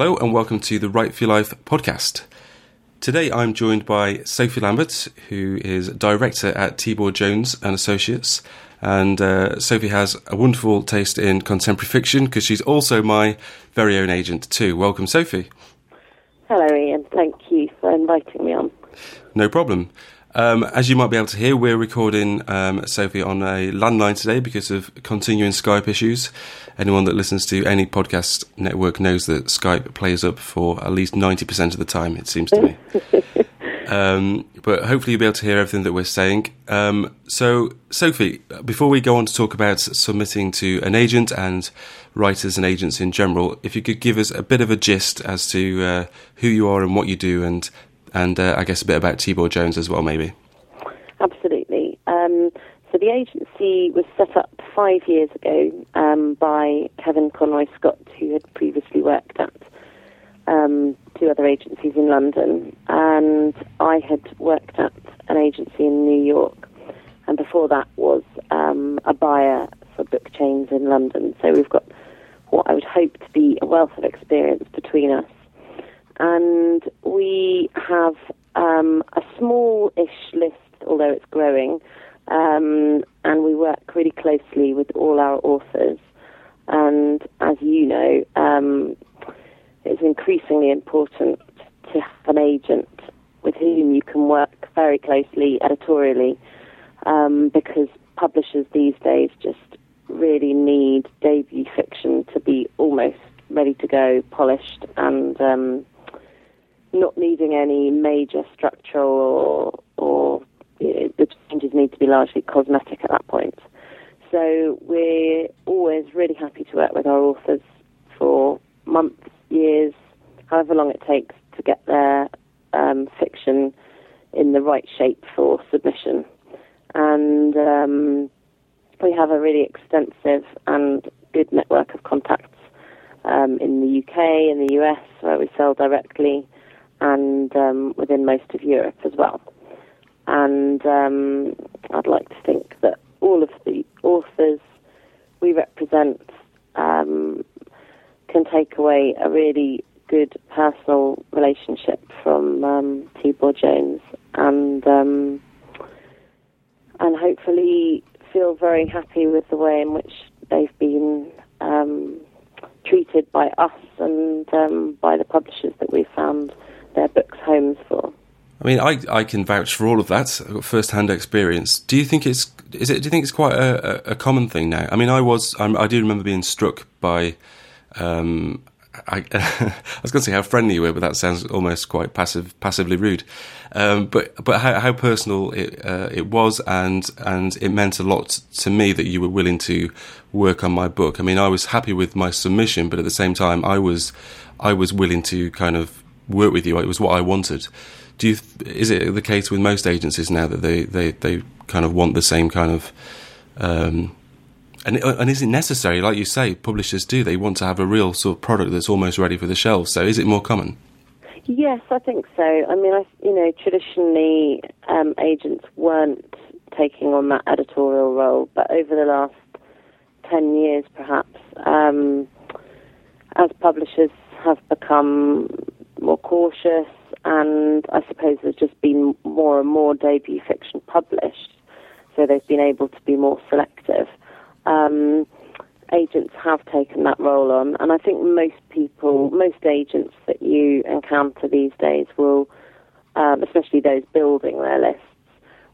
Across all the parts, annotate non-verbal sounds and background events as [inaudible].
Hello and welcome to the Write for Your Life podcast. Today I'm joined by Sophie Lambert, who is director at Tibor Jones and Associates. And uh, Sophie has a wonderful taste in contemporary fiction because she's also my very own agent too. Welcome, Sophie. Hello, Iain. Thank you for inviting me on. No problem. Um, as you might be able to hear, we're recording um, Sophie on a landline today because of continuing Skype issues. Anyone that listens to any podcast network knows that Skype plays up for at least 90% of the time, it seems to me. [laughs] um, but hopefully, you'll be able to hear everything that we're saying. Um, so, Sophie, before we go on to talk about submitting to an agent and writers and agents in general, if you could give us a bit of a gist as to uh, who you are and what you do and and uh, I guess a bit about Tibor Jones as well, maybe. Absolutely. Um, so the agency was set up five years ago um, by Kevin Conroy Scott, who had previously worked at um, two other agencies in London, and I had worked at an agency in New York, and before that was um, a buyer for book chains in London. So we've got what I would hope to be a wealth of experience between us and we have um, a small-ish list, although it's growing, um, and we work really closely with all our authors. And as you know, um, it's increasingly important to have an agent with whom you can work very closely editorially, um, because publishers these days just really need debut fiction to be almost ready to go, polished, and um, not needing any major structural or, or the changes need to be largely cosmetic at that point. So we're always really happy to work with our authors for months, years, however long it takes to get their um, fiction in the right shape for submission. And um, we have a really extensive and good network of contacts um, in the UK, in the US, where we sell directly, and um, within most of Europe as well. And um, I'd like to think that all of the authors we represent um, can take away a really good personal relationship from um, Tibor Jones and um, and hopefully feel very happy with the way in which they've been um, treated by us and um, by the publishers that we've found their books homes for. I mean, I, I can vouch for all of that. I've got first-hand experience. Do you think it's is it? Do you think it's quite a, a, common thing now? I mean, I was I'm, i do remember being struck by. Um, I, [laughs] I, was going to say how friendly you were, but that sounds almost quite passive, passively rude. Um, but but how, how personal it uh, it was, and and it meant a lot to me that you were willing to work on my book. I mean, I was happy with my submission, but at the same time, I was I was willing to kind of work with you. It was what I wanted. Do you? Is it the case with most agencies now that they they, they kind of want the same kind of? Um, and and is it necessary? Like you say, publishers do. They want to have a real sort of product that's almost ready for the shelves. So is it more common? Yes, I think so. I mean, I, you know, traditionally um, agents weren't taking on that editorial role, but over the last ten years, perhaps, um, as publishers have become more cautious, and I suppose there's just been more and more debut fiction published, so they've been able to be more selective. Um, agents have taken that role on, and I think most people, most agents that you encounter these days will, um, especially those building their lists,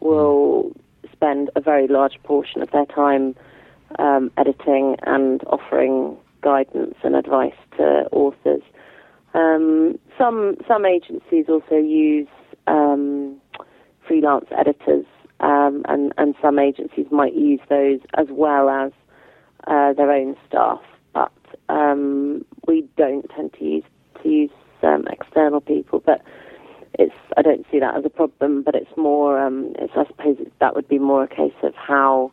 will spend a very large portion of their time um, editing and offering guidance and advice to authors. Um, some some agencies also use um, freelance editors, um, and and some agencies might use those as well as uh, their own staff. But um, we don't tend to use to use um, external people. But it's I don't see that as a problem. But it's more um, it's I suppose that would be more a case of how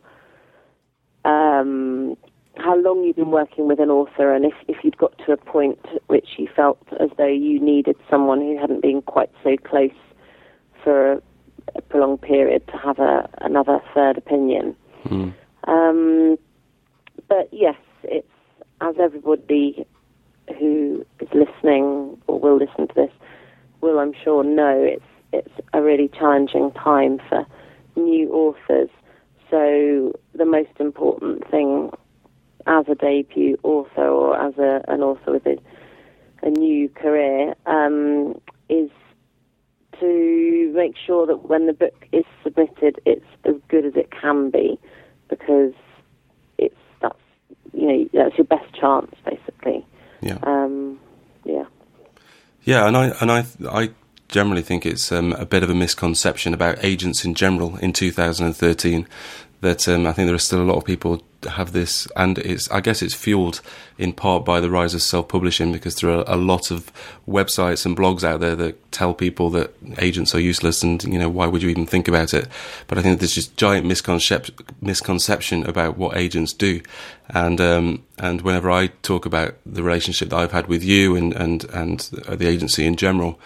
how long you've been working with an author and if, if you'd got to a point which you felt as though you needed someone who hadn't been quite so close for a, a prolonged period to have a, another third opinion. Mm. Um, but yes, it's as everybody who is listening or will listen to this will, I'm sure, know it's it's a really challenging time for new authors. So the most important thing as a debut author or as a, an author with a, a new career um, is to make sure that when the book is submitted, it's as good as it can be, because it's that's you know that's your best chance basically. Yeah. Um, yeah. Yeah, and I and I I generally think it's um, a bit of a misconception about agents in general in 2013 that um, I think there are still a lot of people have this, and it's I guess it's fueled in part by the rise of self-publishing because there are a lot of websites and blogs out there that tell people that agents are useless, and you know why would you even think about it? But I think there's just giant misconception misconception about what agents do, and um, and whenever I talk about the relationship that I've had with you and and and the agency in general,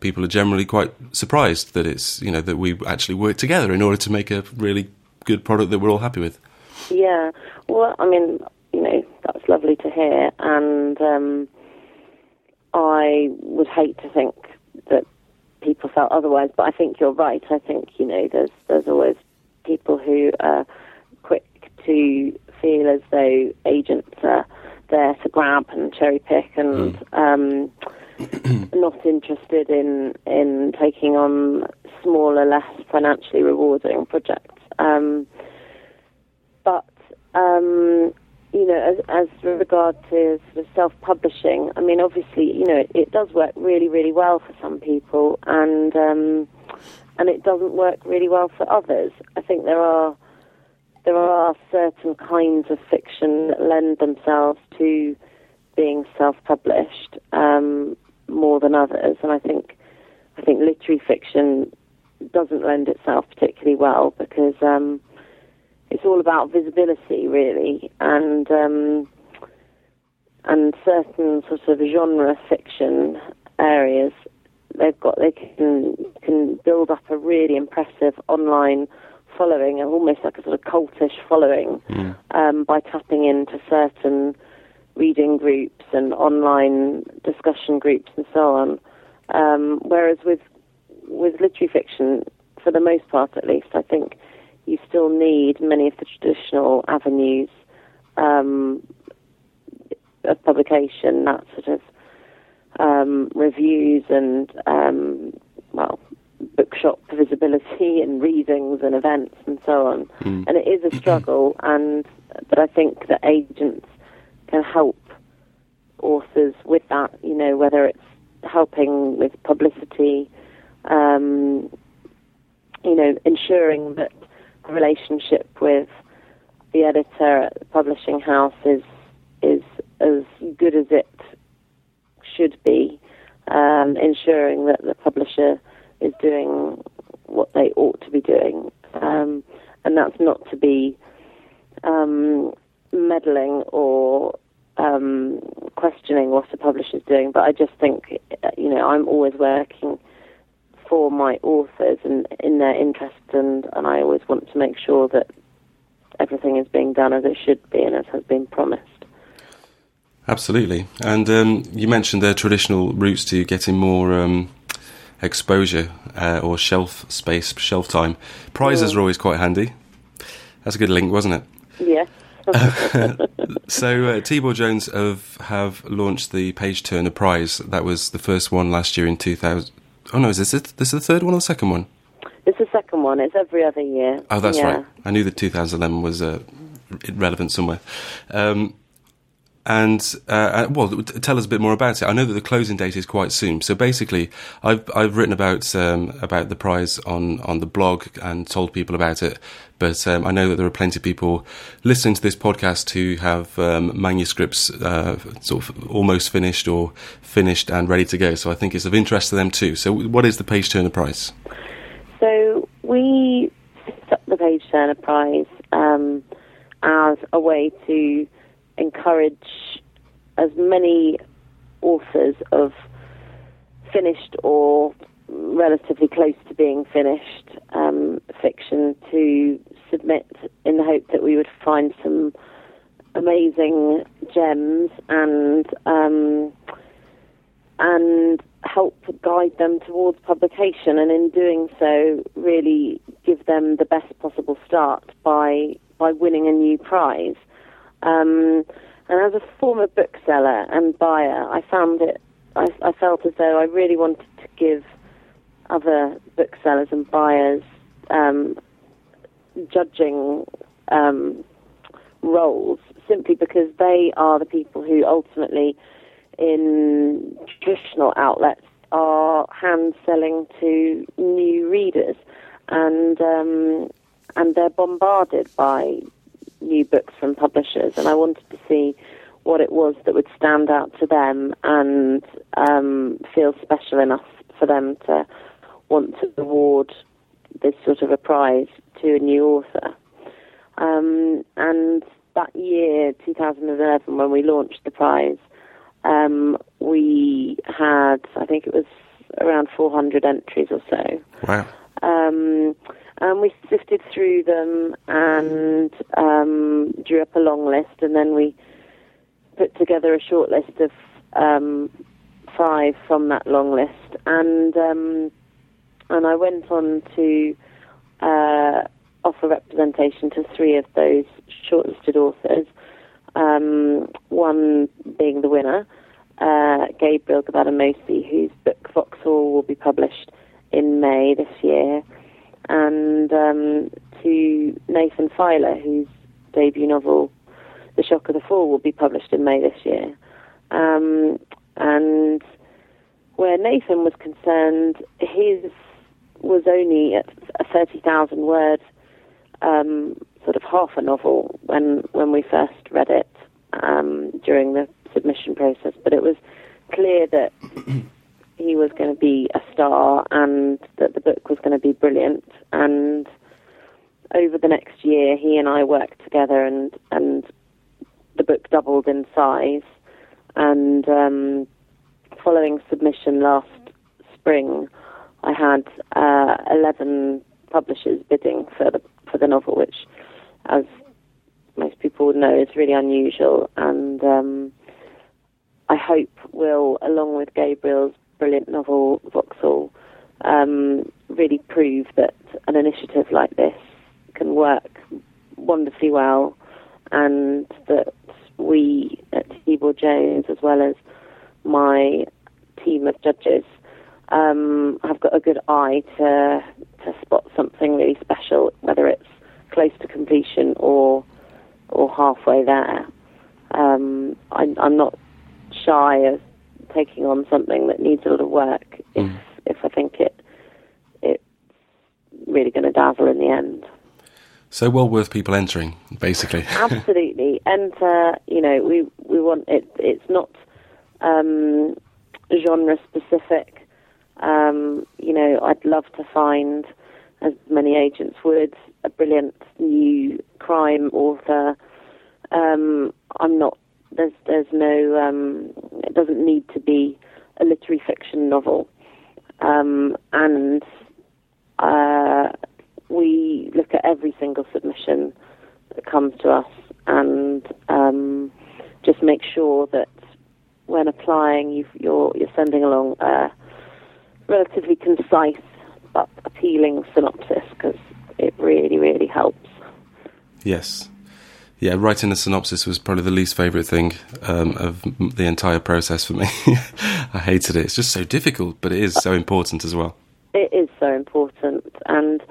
people are generally quite surprised that it's you know that we actually work together in order to make a really good product that we're all happy with. Yeah. Well, I mean, you know, that's lovely to hear, and um, I would hate to think that people felt otherwise, but I think you're right. I think you know, there's there's always people who are quick to feel as though agents are there to grab and cherry pick and. Mm. Um, [clears throat] not interested in in taking on smaller, less financially rewarding projects. Um, um, you know, as, as regard to sort of self-publishing, I mean, obviously, you know, it, it does work really, really well for some people, and um, and it doesn't work really well for others. I think there are there are certain kinds of fiction that lend themselves to being self-published um, more than others, and I think I think literary fiction doesn't lend itself particularly well because um, it's all about visibility, really, and um, and certain sort of genre fiction areas. They've got they can can build up a really impressive online following, almost like a sort of cultish following, mm. um, by tapping into certain reading groups and online discussion groups and so on. Um, whereas with with literary fiction, for the most part at least, I think you still need many of the traditional avenues um, of publication, that sort of um, reviews and, um, well, bookshop visibility and readings and events and so on. Mm. And it is a struggle, [clears throat] and but I think that agents can help authors with that. You know, whether it's helping with publicity, um, you know, ensuring that relationship with the editor at the publishing house is is as good as it should be, um, ensuring that the publisher is doing what they ought to be doing, um, and that's not to be um, meddling or um, questioning what a publisher is doing. But I just think, you know, I'm always working for my authors and in their interests, and, and I always want to make sure that everything is being done as it should be and as has been promised. Absolutely. And um, you mentioned the traditional routes to getting more um, exposure uh, or shelf space, shelf time. Prizes mm. are always quite handy. That's a good link, wasn't it? Yes. [laughs] [laughs] so uh, Tibor Jones have have launched the Page Turner Prize. That was the first one last year in 2000. Oh no, is this it? This is the third one or the second one? It's the second one. It's every other year. Oh, that's yeah. right. I knew that 2011 was uh, relevant somewhere. Um, and uh, uh well, tell us a bit more about it. I know that the closing date is quite soon. So basically, I've I've written about um, about the prize on on the blog and told people about it. But um, I know that there are plenty of people listening to this podcast who have um, manuscripts uh, sort of almost finished or finished and ready to go. So I think it's of interest to them too. So what is the Page Turner Prize? So we set the Page Turner Prize um, as a way to encourage as many authors of finished or relatively close to being finished um, fiction to submit in the hope that we would find some amazing gems and um, and help guide them towards publication, and in doing so, really give them the best possible start by by winning a new prize. Um, and as a former bookseller and buyer, I found it. I, I felt as though I really wanted to give other booksellers and buyers um, judging um, roles simply because they are the people who ultimately, in traditional outlets, are hand selling to new readers, and um, and they're bombarded by new books from publishers. And I wanted to see what it was that would stand out to them and um, feel special enough for them to want to award this sort of a prize to a new author. Um, and that year, 2011, when we launched the prize, um, we had, I think it was around 400 entries or so. Wow. Um, and we sifted through them and um, drew up a long list, and then we put together a short list of um, five from that long list. And um, and I went on to uh, offer representation to three of those shortlisted authors. Um, one being the winner, uh, Gabriel Gbadamosi, whose book Vauxhall will be published in May this year, and um, to Nathan Filer, whose debut novel The Shock of the Fall will be published in May this year. Um, and where Nathan was concerned, his was only at a 30,000 word um, sort of half a novel when when we first read it um, during the submission process, but it was clear that [clears throat] he was going to be star and that the book was going to be brilliant. And over the next year, he and I worked together, and and the book doubled in size. And um, following submission last spring, I had uh, 11 publishers bidding for the for the novel, which, as most people would know, is really unusual. And um, I hope will, along with Gabriel's brilliant novel um, really prove that an initiative like this can work wonderfully well, and that we at Tibor Jones, as well as my team of judges, um, have got a good eye to to spot something really special, whether it's close to completion or or halfway there. Um, I, I'm not shy of taking on something that needs a lot of work if Mm. if I think it it's really going to dazzle in the end. So well worth people entering, basically. [laughs] Absolutely, and uh, you know we we want it. It's not um, genre specific. Um, you know, I'd love to find, as many agents would, a brilliant new crime author. Um, I'm not. There's there's no. Um, it doesn't need to be a literary fiction novel, um, and uh, we look at every single submission that comes to us and um, just make sure that when applying, you you're you're sending along a relatively concise but appealing synopsis because it really really helps. Yes. Yeah, writing a synopsis was probably the least favourite thing um, of the entire process for me. [laughs] I hated it. It's just so difficult, but it is so important as well. It is so important, and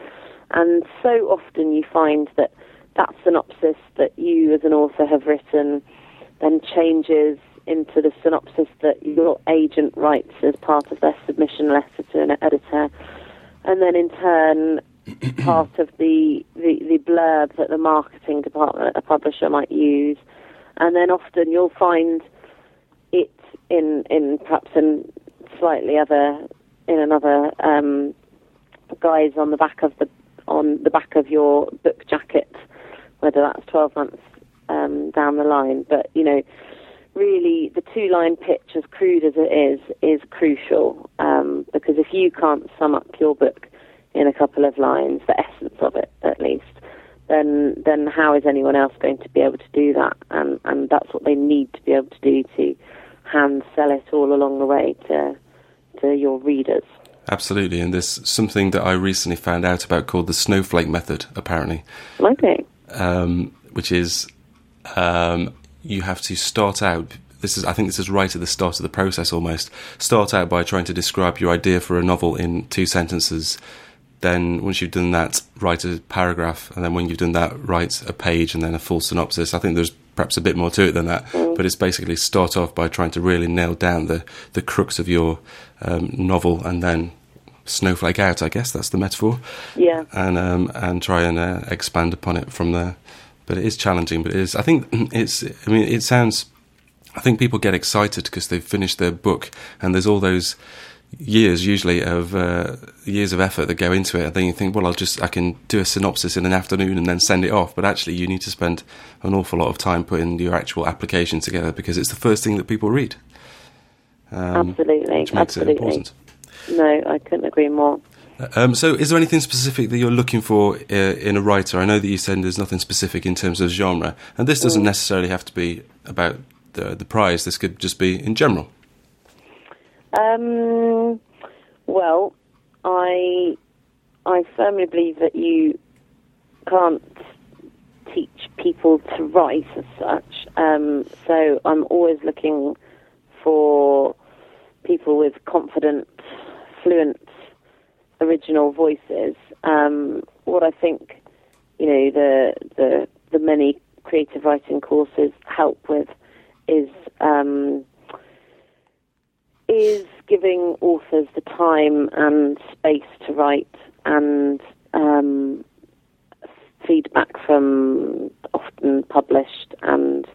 and so often you find that that synopsis that you as an author have written then changes into the synopsis that your agent writes as part of their submission letter to an editor, and then in turn [clears throat] part of the, the, the blurb that the marketing department a publisher might use, and then often you'll find it in in perhaps in slightly other in another um, guise on the back of the on the back of your book jacket, whether that's twelve months um, down the line. But you know, really, the two line pitch, as crude as it is, is crucial um, because if you can't sum up your book in a couple of lines, the essence of it at least, then then how is anyone else going to be able to do that? And and that's what they need to be able to do to hand sell it all along the way to to your readers. Absolutely, and there's something that I recently found out about called the snowflake method, apparently. Okay. Um, which is um, you have to start out. This is, I think, this is right at the start of the process. Almost start out by trying to describe your idea for a novel in two sentences. Then, once you've done that, write a paragraph, and then when you've done that, write a page and then a full synopsis. I think there's perhaps a bit more to it than that, Mm. but it's basically start off by trying to really nail down the the crux of your um, novel, and then snowflake out. I guess that's the metaphor Yeah. and um, and try and uh, expand upon it from there. But it is challenging. But it is. I think [clears throat] it's. I mean, it sounds. I think people get excited because they've finished their book, and there's all those years usually of uh, years of effort that go into it. And then you think, well, I'll just I can do a synopsis in an afternoon and then send it off. But actually, you need to spend an awful lot of time putting your actual application together because it's the first thing that people read. Um, Absolutely. which makes Absolutely. it important. No, I couldn't agree more. Um, so, is there anything specific that you're looking for uh, in a writer? I know that you said there's nothing specific in terms of genre, and this doesn't necessarily have to be about the the prize. This could just be in general. Um, well, I I firmly believe that you can't teach people to write as such. Um, so I'm always looking for people with confident, fluent, original voices. Um, what I think, you know, the the the many creative writing courses help with is um, is giving authors the time and space to write and um, feedback from often published and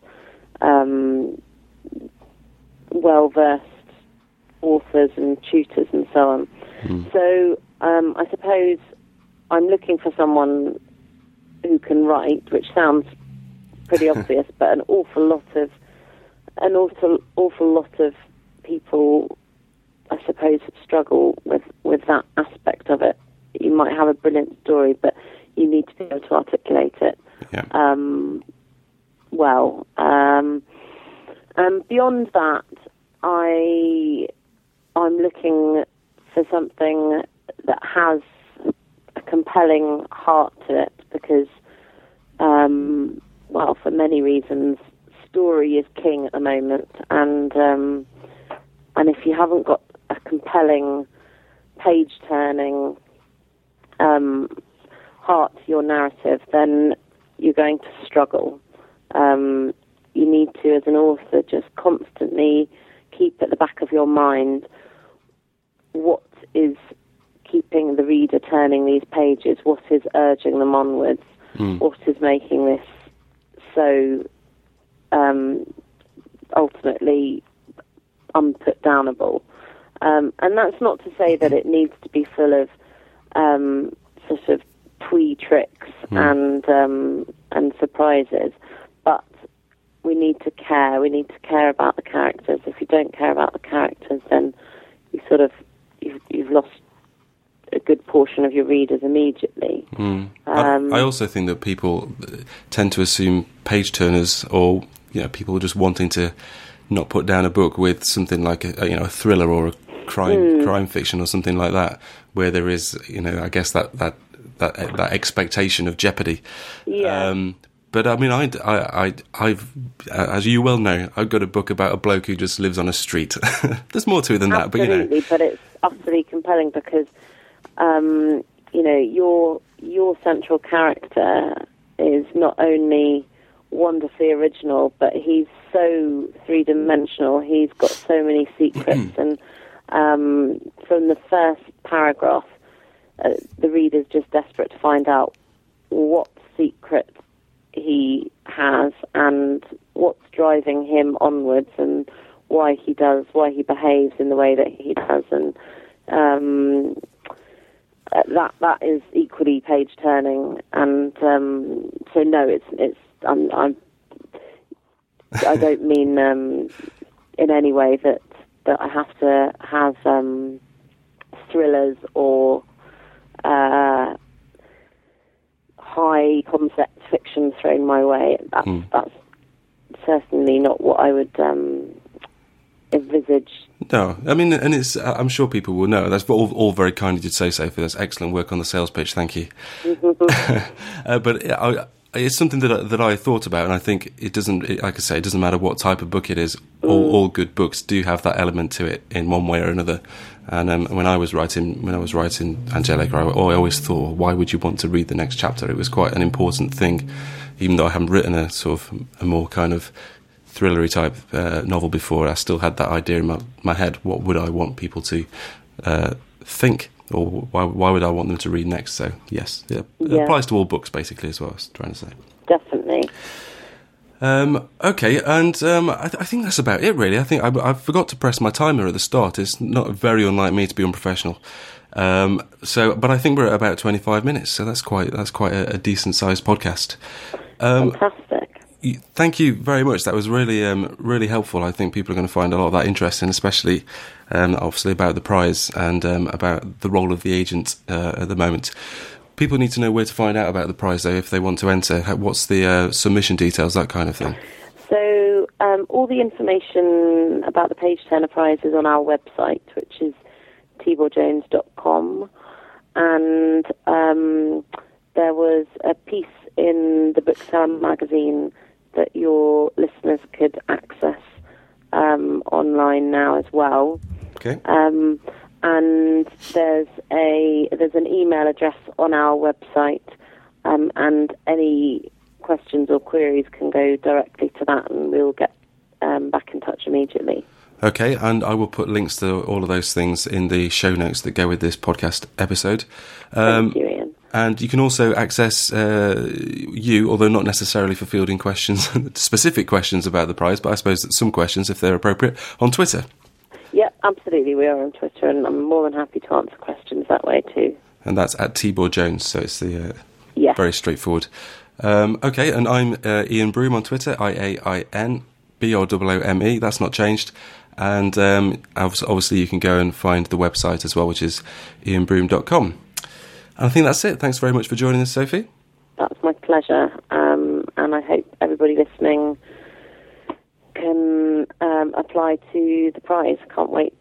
um, well versed authors and tutors and so on. So um, I suppose I'm looking for someone who can write, which sounds pretty [laughs] obvious, but an awful lot of an awful awful lot of people, I suppose, struggle with with that aspect of it. You might have a brilliant story, but you need to be able to articulate it Yeah. um, well. Um, and beyond that, I I'm looking for something that has a compelling heart to it because, um, well, for many reasons, story is king at the moment, and um, and if you haven't got a compelling, page turning um, heart to your narrative, then you're going to struggle. Um, you need to, as an author, just constantly keep at the back of your mind what is keeping the reader turning these pages, what is urging them onwards, what is making this so um, ultimately unputdownable. Um, and that's not to say that it needs to be full of um, sort of twee tricks and um, and surprises, but we need to care. We need to care about the characters. If you don't care about the characters, then you sort of you've, you've lost a good portion of your readers immediately. Um, I, I also think that people tend to assume page turners or you know people just wanting to not put down a book with something like a, you know a thriller or a crime crime fiction or something like that where there is you know I guess that that that that expectation of jeopardy. Yeah. Um, but I mean, I, I, I, I've, uh, as you well know, I've got a book about a bloke who just lives on a street. [laughs] There's more to it than that, but you know, Absolutely, but it's utterly compelling because um, you know your your central character is not only wonderfully original, but he's so three dimensional. He's got so many secrets, [clears throat] and um, from the first paragraph, uh, the reader's just desperate to find out what secret he has and what's driving him onwards and why he does, why he behaves in the way that he does, and um, uh, that that is equally page turning. And um, so, no, it's it's I'm, I'm I don't mean um, in any way that that I have to have um, thrillers or uh, high concept fiction thrown my way. That's, that's certainly not what I would um, envisage. No, I mean, and it's. I'm sure people will know. That's all, all very kind of you to say, Sophie. That's excellent work on the sales pitch. Thank you. [laughs] uh, but I, it's something that I, that I thought about, and I think it doesn't. It, like I say, it doesn't matter what type of book it is. All, mm. all good books do have that element to it in one way or another. And um, when I was writing, when I was writing Angelica, I, I always thought, why would you want to read the next chapter? It was quite an important thing, even though I haven't written a sort of a more kind of thrillery type uh, novel before. I still had that idea in my, my head. What would I want people to uh, think, or why, why would I want them to read next? So yes, it yeah. applies to all books basically, as well. I was trying to say. Definitely. Um, okay, and um, I, th- I, think that's about it, really. I think I, I, forgot to press my timer at the start. It's not very unlike me to be unprofessional. Um, so, but I think we're at about twenty-five minutes, so that's quite that's quite a, a decent-sized podcast. Um, Fantastic. Thank you very much. That was really um, really helpful. I think people are going to find a lot of that interesting, especially um, obviously about the prize and about the role of the agent uh, at the moment people need to know where to find out about the prize, though, if they want to enter. What's the uh, submission details, that kind of thing? So, um, all the information about the Page Turner Prize is on our website, which is tiborjones.com. And um, there was a piece in the Bookseller magazine that your listeners could access um, online now as well. Okay. Um, and there's a there's an email address on our website, um, and any questions or queries can go directly to that, and we'll get um, back in touch immediately. Okay, and I will put links to all of those things in the show notes that go with this podcast episode. Um, Thank you, Iain. And you can also access uh, you, although not necessarily for fielding questions, [laughs] specific questions about the prize, but I suppose some questions, if they're appropriate, on Twitter. Yeah, absolutely. We are on Twitter, and I'm more than happy to answer questions that way too. And that's at Tibor Jones, so it's the uh, yeah. very straightforward. Um, okay, and I'm uh, Iain Broome on Twitter, I A I N B O O O M E. That's not changed. And um, obviously, you can go and find the website as well, which is ianbroome.com. And I think that's it. Thanks very much for joining us, Sophie. That's my pleasure. Um, and I hope everybody listening can um, apply to the prize. Can't wait.